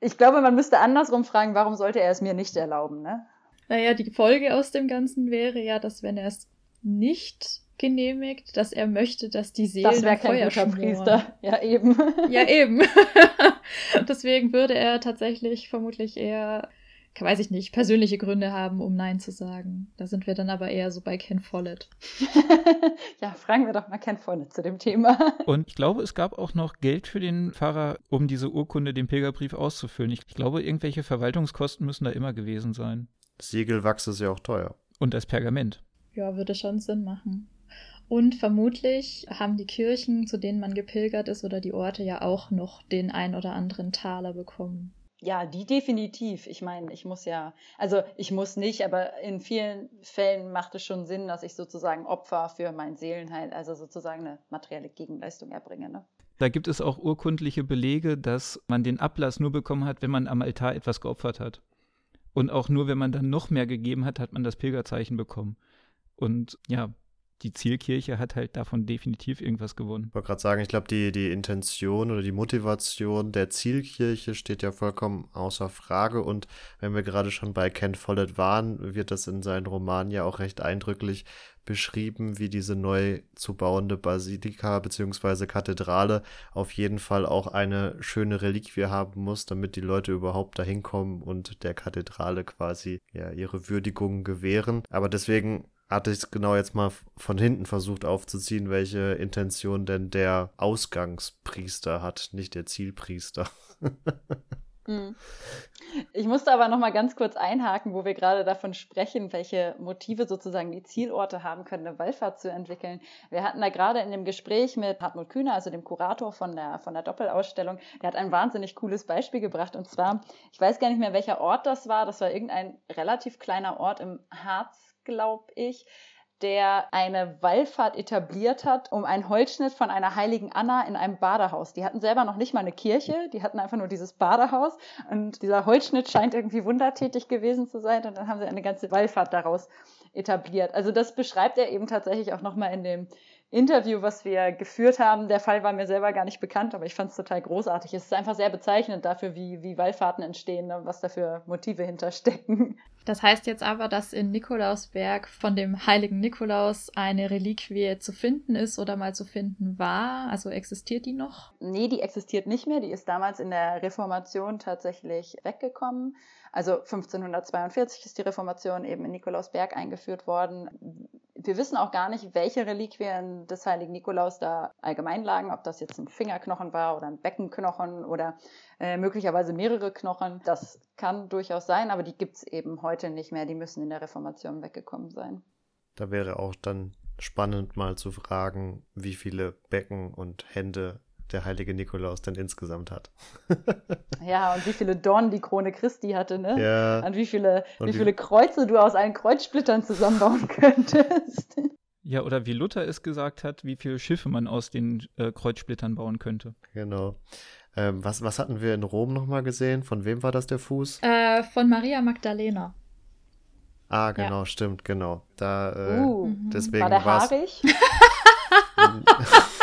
ich glaube, man müsste andersrum fragen, warum sollte er es mir nicht erlauben, ne? Naja, die Folge aus dem Ganzen wäre ja, dass wenn er es nicht genehmigt, dass er möchte, dass die Seelen das wäre kein Feuer guter Priester. Ja, eben. Ja, eben. Deswegen würde er tatsächlich vermutlich eher weiß ich nicht, persönliche Gründe haben, um Nein zu sagen. Da sind wir dann aber eher so bei Ken Follett. ja, fragen wir doch mal Ken Follett zu dem Thema. Und ich glaube, es gab auch noch Geld für den Pfarrer, um diese Urkunde, den Pilgerbrief auszufüllen. Ich glaube, irgendwelche Verwaltungskosten müssen da immer gewesen sein. Siegelwachs ist ja auch teuer. Und das Pergament. Ja, würde schon Sinn machen. Und vermutlich haben die Kirchen, zu denen man gepilgert ist, oder die Orte ja auch noch den ein oder anderen Taler bekommen. Ja, die definitiv. Ich meine, ich muss ja, also ich muss nicht, aber in vielen Fällen macht es schon Sinn, dass ich sozusagen Opfer für mein Seelenheil, also sozusagen eine materielle Gegenleistung erbringe. Ne? Da gibt es auch urkundliche Belege, dass man den Ablass nur bekommen hat, wenn man am Altar etwas geopfert hat. Und auch nur, wenn man dann noch mehr gegeben hat, hat man das Pilgerzeichen bekommen. Und ja, die Zielkirche hat halt davon definitiv irgendwas gewonnen. Ich wollte gerade sagen, ich glaube, die, die Intention oder die Motivation der Zielkirche steht ja vollkommen außer Frage. Und wenn wir gerade schon bei Ken Follett waren, wird das in seinen Romanen ja auch recht eindrücklich beschrieben, wie diese neu zu bauende Basilika bzw. Kathedrale auf jeden Fall auch eine schöne Reliquie haben muss, damit die Leute überhaupt dahin kommen und der Kathedrale quasi ja ihre Würdigung gewähren. Aber deswegen hatte ich es genau jetzt mal von hinten versucht aufzuziehen, welche Intention denn der Ausgangspriester hat, nicht der Zielpriester. Hm. Ich musste aber noch mal ganz kurz einhaken, wo wir gerade davon sprechen, welche Motive sozusagen die Zielorte haben können, eine Wallfahrt zu entwickeln. Wir hatten da gerade in dem Gespräch mit Hartmut Kühner, also dem Kurator von der, von der Doppelausstellung, der hat ein wahnsinnig cooles Beispiel gebracht. Und zwar, ich weiß gar nicht mehr, welcher Ort das war. Das war irgendein relativ kleiner Ort im Harz glaube ich, der eine Wallfahrt etabliert hat, um einen Holzschnitt von einer heiligen Anna in einem Badehaus. Die hatten selber noch nicht mal eine Kirche, die hatten einfach nur dieses Badehaus und dieser Holzschnitt scheint irgendwie wundertätig gewesen zu sein und dann haben sie eine ganze Wallfahrt daraus etabliert. Also das beschreibt er eben tatsächlich auch nochmal in dem Interview, was wir geführt haben. Der Fall war mir selber gar nicht bekannt, aber ich fand es total großartig. Es ist einfach sehr bezeichnend dafür, wie, wie Wallfahrten entstehen und was da für Motive hinterstecken. Das heißt jetzt aber, dass in Nikolausberg von dem heiligen Nikolaus eine Reliquie zu finden ist oder mal zu finden war. Also existiert die noch? Nee, die existiert nicht mehr. Die ist damals in der Reformation tatsächlich weggekommen. Also 1542 ist die Reformation eben in Nikolausberg eingeführt worden. Wir wissen auch gar nicht, welche Reliquien des heiligen Nikolaus da allgemein lagen, ob das jetzt ein Fingerknochen war oder ein Beckenknochen oder äh, möglicherweise mehrere Knochen. Das kann durchaus sein, aber die gibt es eben heute nicht mehr. Die müssen in der Reformation weggekommen sein. Da wäre auch dann spannend mal zu fragen, wie viele Becken und Hände der heilige Nikolaus denn insgesamt hat. ja, und wie viele Dornen die Krone Christi hatte, ne? Ja. Und wie viele, und wie viele Kreuze du aus allen Kreuzsplittern zusammenbauen könntest. Ja, oder wie Luther es gesagt hat, wie viele Schiffe man aus den äh, Kreuzsplittern bauen könnte. Genau. Ähm, was, was hatten wir in Rom nochmal gesehen? Von wem war das der Fuß? Äh, von Maria Magdalena. Ah, genau, ja. stimmt, genau. Da, äh, uh, deswegen war der haarig?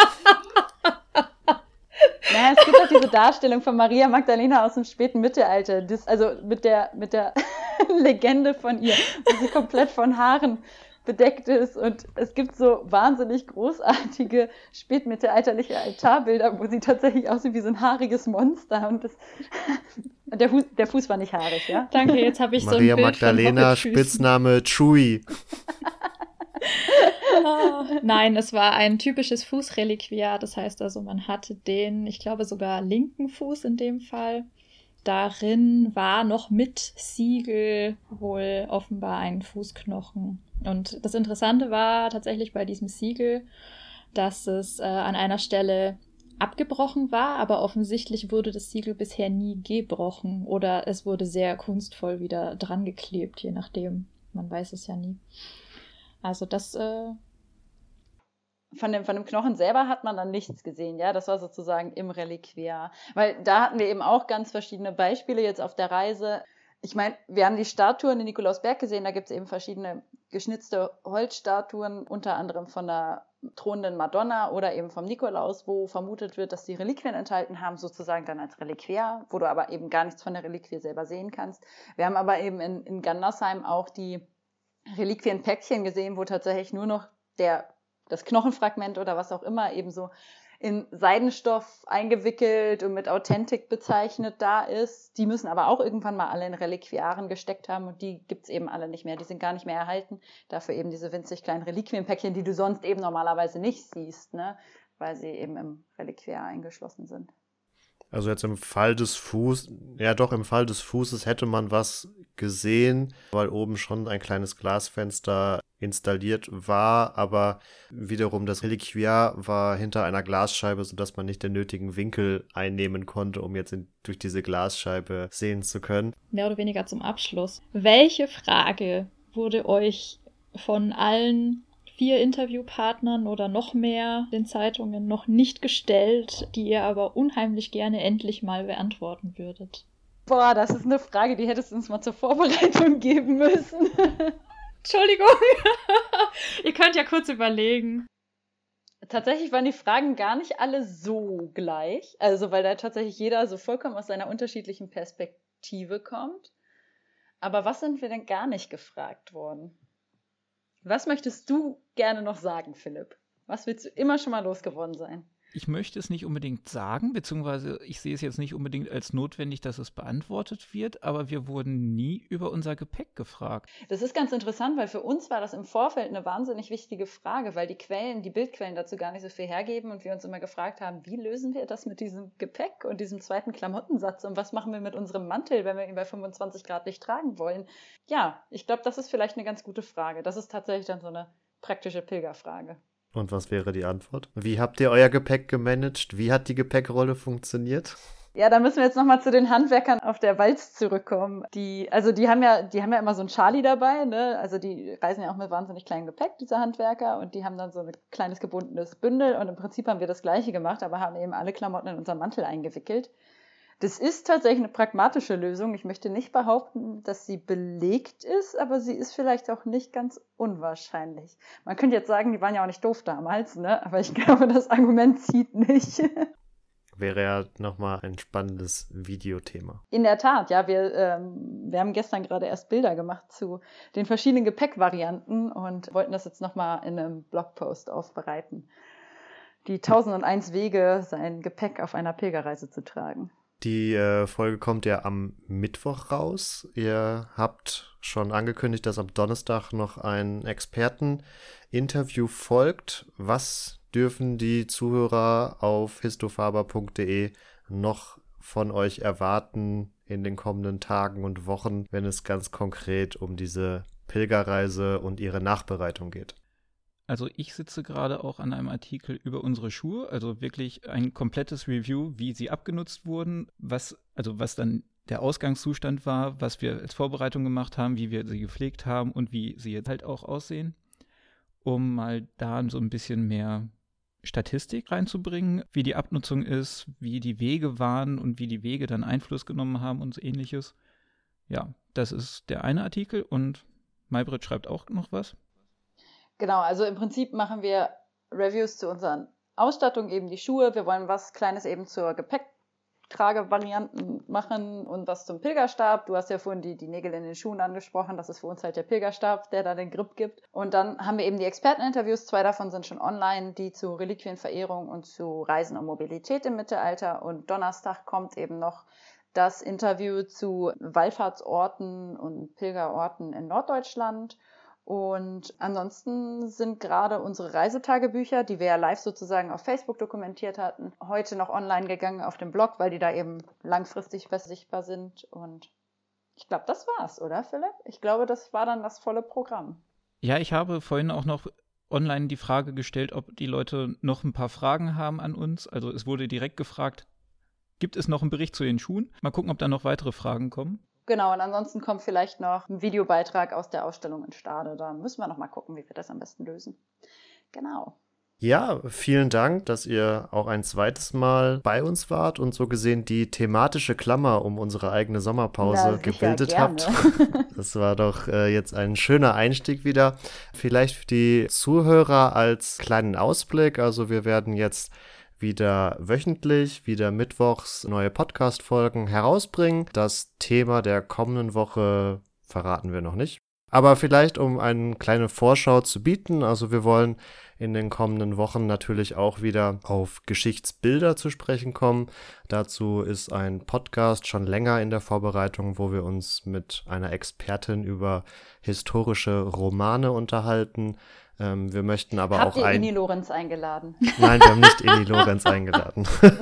Ja, es gibt auch diese Darstellung von Maria Magdalena aus dem späten Mittelalter, das, also mit der, mit der Legende von ihr, wo sie komplett von Haaren bedeckt ist. Und es gibt so wahnsinnig großartige spätmittelalterliche Altarbilder, wo sie tatsächlich aussieht wie so ein haariges Monster. Und das, der, Fuß, der Fuß war nicht haarig, ja? Danke, jetzt habe ich Maria so ein Bild Magdalena, Spitzname Chewy. Nein, es war ein typisches Fußreliquiar. Das heißt also, man hatte den, ich glaube sogar linken Fuß in dem Fall. Darin war noch mit Siegel wohl offenbar ein Fußknochen. Und das Interessante war tatsächlich bei diesem Siegel, dass es äh, an einer Stelle abgebrochen war, aber offensichtlich wurde das Siegel bisher nie gebrochen oder es wurde sehr kunstvoll wieder dran geklebt, je nachdem. Man weiß es ja nie. Also das äh, von dem, von dem Knochen selber hat man dann nichts gesehen, ja. Das war sozusagen im Reliquiar. Weil da hatten wir eben auch ganz verschiedene Beispiele jetzt auf der Reise. Ich meine, wir haben die Statuen in Nikolausberg gesehen, da gibt es eben verschiedene geschnitzte Holzstatuen, unter anderem von der thronenden Madonna oder eben vom Nikolaus, wo vermutet wird, dass die Reliquien enthalten haben, sozusagen dann als Reliquiar, wo du aber eben gar nichts von der Reliquie selber sehen kannst. Wir haben aber eben in, in Gandersheim auch die Reliquienpäckchen gesehen, wo tatsächlich nur noch der das Knochenfragment oder was auch immer eben so in Seidenstoff eingewickelt und mit Authentik bezeichnet da ist. Die müssen aber auch irgendwann mal alle in Reliquiaren gesteckt haben und die gibt's eben alle nicht mehr. Die sind gar nicht mehr erhalten. Dafür eben diese winzig kleinen Reliquienpäckchen, die du sonst eben normalerweise nicht siehst, ne? weil sie eben im Reliquiar eingeschlossen sind. Also jetzt im Fall des Fuß, ja doch, im Fall des Fußes hätte man was gesehen, weil oben schon ein kleines Glasfenster installiert war, aber wiederum das Reliquiar war hinter einer Glasscheibe, sodass man nicht den nötigen Winkel einnehmen konnte, um jetzt in, durch diese Glasscheibe sehen zu können. Mehr oder weniger zum Abschluss. Welche Frage wurde euch von allen vier Interviewpartnern oder noch mehr den Zeitungen noch nicht gestellt, die ihr aber unheimlich gerne endlich mal beantworten würdet? Boah, das ist eine Frage, die hättest du uns mal zur Vorbereitung geben müssen. Entschuldigung. ihr könnt ja kurz überlegen. Tatsächlich waren die Fragen gar nicht alle so gleich. Also, weil da tatsächlich jeder so vollkommen aus seiner unterschiedlichen Perspektive kommt. Aber was sind wir denn gar nicht gefragt worden? Was möchtest du gerne noch sagen, Philipp? Was willst du immer schon mal losgeworden sein? Ich möchte es nicht unbedingt sagen, beziehungsweise ich sehe es jetzt nicht unbedingt als notwendig, dass es beantwortet wird, aber wir wurden nie über unser Gepäck gefragt. Das ist ganz interessant, weil für uns war das im Vorfeld eine wahnsinnig wichtige Frage, weil die Quellen, die Bildquellen dazu gar nicht so viel hergeben und wir uns immer gefragt haben, wie lösen wir das mit diesem Gepäck und diesem zweiten Klamottensatz und was machen wir mit unserem Mantel, wenn wir ihn bei 25 Grad nicht tragen wollen? Ja, ich glaube, das ist vielleicht eine ganz gute Frage. Das ist tatsächlich dann so eine praktische Pilgerfrage. Und was wäre die Antwort? Wie habt ihr euer Gepäck gemanagt? Wie hat die Gepäckrolle funktioniert? Ja, da müssen wir jetzt nochmal zu den Handwerkern auf der Walz zurückkommen. Die, also die haben ja, die haben ja immer so ein Charlie dabei, ne? Also die reisen ja auch mit wahnsinnig kleinem Gepäck, diese Handwerker, und die haben dann so ein kleines gebundenes Bündel und im Prinzip haben wir das gleiche gemacht, aber haben eben alle Klamotten in unseren Mantel eingewickelt. Das ist tatsächlich eine pragmatische Lösung. Ich möchte nicht behaupten, dass sie belegt ist, aber sie ist vielleicht auch nicht ganz unwahrscheinlich. Man könnte jetzt sagen, die waren ja auch nicht doof damals, ne? aber ich glaube, das Argument zieht nicht. Wäre ja nochmal ein spannendes Videothema. In der Tat, ja. Wir, ähm, wir haben gestern gerade erst Bilder gemacht zu den verschiedenen Gepäckvarianten und wollten das jetzt nochmal in einem Blogpost aufbereiten. Die 1001 Wege, sein Gepäck auf einer Pilgerreise zu tragen. Die äh, Folge kommt ja am Mittwoch raus. Ihr habt schon angekündigt, dass am Donnerstag noch ein Experteninterview folgt. Was dürfen die Zuhörer auf histofaber.de noch von euch erwarten in den kommenden Tagen und Wochen, wenn es ganz konkret um diese Pilgerreise und ihre Nachbereitung geht? Also ich sitze gerade auch an einem Artikel über unsere Schuhe, also wirklich ein komplettes Review, wie sie abgenutzt wurden, was, also was dann der Ausgangszustand war, was wir als Vorbereitung gemacht haben, wie wir sie gepflegt haben und wie sie jetzt halt auch aussehen, um mal da so ein bisschen mehr Statistik reinzubringen, wie die Abnutzung ist, wie die Wege waren und wie die Wege dann Einfluss genommen haben und so ähnliches. Ja, das ist der eine Artikel und Maybrit schreibt auch noch was. Genau, also im Prinzip machen wir Reviews zu unseren Ausstattung, eben die Schuhe. Wir wollen was Kleines eben zur Gepäcktragevarianten machen und was zum Pilgerstab. Du hast ja vorhin die, die Nägel in den Schuhen angesprochen. Das ist für uns halt der Pilgerstab, der da den Grip gibt. Und dann haben wir eben die Experteninterviews. Zwei davon sind schon online, die zu Reliquienverehrung und zu Reisen und Mobilität im Mittelalter. Und Donnerstag kommt eben noch das Interview zu Wallfahrtsorten und Pilgerorten in Norddeutschland. Und ansonsten sind gerade unsere Reisetagebücher, die wir ja live sozusagen auf Facebook dokumentiert hatten, heute noch online gegangen auf dem Blog, weil die da eben langfristig besser sichtbar sind. Und ich glaube, das war's, oder Philipp? Ich glaube, das war dann das volle Programm. Ja, ich habe vorhin auch noch online die Frage gestellt, ob die Leute noch ein paar Fragen haben an uns. Also es wurde direkt gefragt, gibt es noch einen Bericht zu den Schuhen? Mal gucken, ob da noch weitere Fragen kommen. Genau, und ansonsten kommt vielleicht noch ein Videobeitrag aus der Ausstellung in Stade. Da müssen wir noch mal gucken, wie wir das am besten lösen. Genau. Ja, vielen Dank, dass ihr auch ein zweites Mal bei uns wart und so gesehen die thematische Klammer um unsere eigene Sommerpause Na, gebildet habt. Das war doch äh, jetzt ein schöner Einstieg wieder. Vielleicht für die Zuhörer als kleinen Ausblick. Also wir werden jetzt wieder wöchentlich, wieder mittwochs neue Podcast-Folgen herausbringen. Das Thema der kommenden Woche verraten wir noch nicht. Aber vielleicht, um eine kleine Vorschau zu bieten, also wir wollen in den kommenden Wochen natürlich auch wieder auf Geschichtsbilder zu sprechen kommen. Dazu ist ein Podcast schon länger in der Vorbereitung, wo wir uns mit einer Expertin über historische Romane unterhalten. Ähm, wir möchten aber Habt auch ihr ein. Ini Lorenz eingeladen? Nein, wir haben nicht Eli Lorenz eingeladen.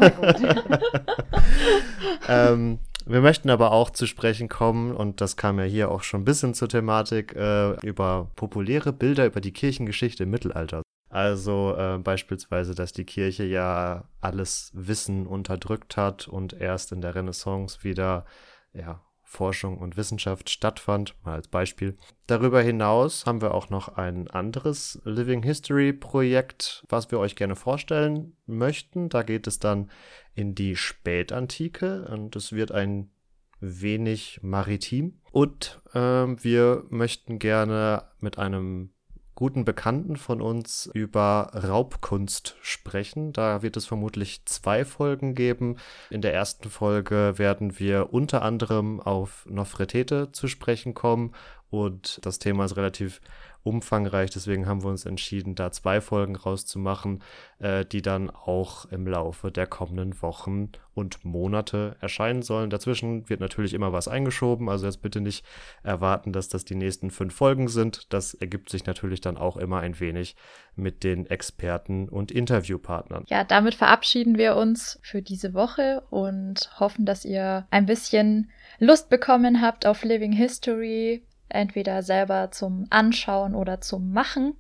ähm, wir möchten aber auch zu sprechen kommen, und das kam ja hier auch schon ein bisschen zur Thematik, äh, über populäre Bilder über die Kirchengeschichte im Mittelalter. Also äh, beispielsweise, dass die Kirche ja alles Wissen unterdrückt hat und erst in der Renaissance wieder ja, Forschung und Wissenschaft stattfand, mal als Beispiel. Darüber hinaus haben wir auch noch ein anderes Living History Projekt, was wir euch gerne vorstellen möchten. Da geht es dann in die Spätantike und es wird ein wenig maritim. Und äh, wir möchten gerne mit einem guten Bekannten von uns über Raubkunst sprechen. Da wird es vermutlich zwei Folgen geben. In der ersten Folge werden wir unter anderem auf Nofretete zu sprechen kommen und das Thema ist relativ umfangreich, deswegen haben wir uns entschieden, da zwei Folgen rauszumachen, äh, die dann auch im Laufe der kommenden Wochen und Monate erscheinen sollen. Dazwischen wird natürlich immer was eingeschoben, also jetzt bitte nicht erwarten, dass das die nächsten fünf Folgen sind. Das ergibt sich natürlich dann auch immer ein wenig mit den Experten und Interviewpartnern. Ja, damit verabschieden wir uns für diese Woche und hoffen, dass ihr ein bisschen Lust bekommen habt auf Living History, entweder selber zum Anschauen oder zum Machen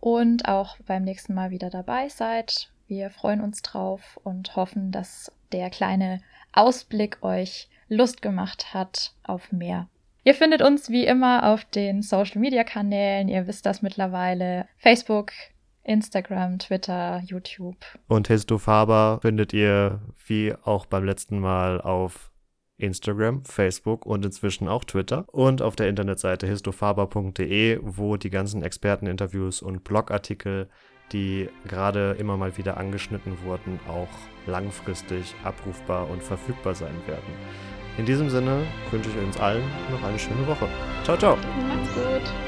und auch beim nächsten Mal wieder dabei seid. Wir freuen uns drauf und hoffen, dass der kleine Ausblick euch Lust gemacht hat auf mehr. Ihr findet uns wie immer auf den Social Media Kanälen. Ihr wisst das mittlerweile. Facebook, Instagram, Twitter, YouTube. Und Histo Faber findet ihr wie auch beim letzten Mal auf Instagram, Facebook und inzwischen auch Twitter und auf der Internetseite histofaber.de, wo die ganzen Experteninterviews und Blogartikel, die gerade immer mal wieder angeschnitten wurden, auch langfristig abrufbar und verfügbar sein werden. In diesem Sinne wünsche ich uns allen noch eine schöne Woche. Ciao, ciao. Macht's gut.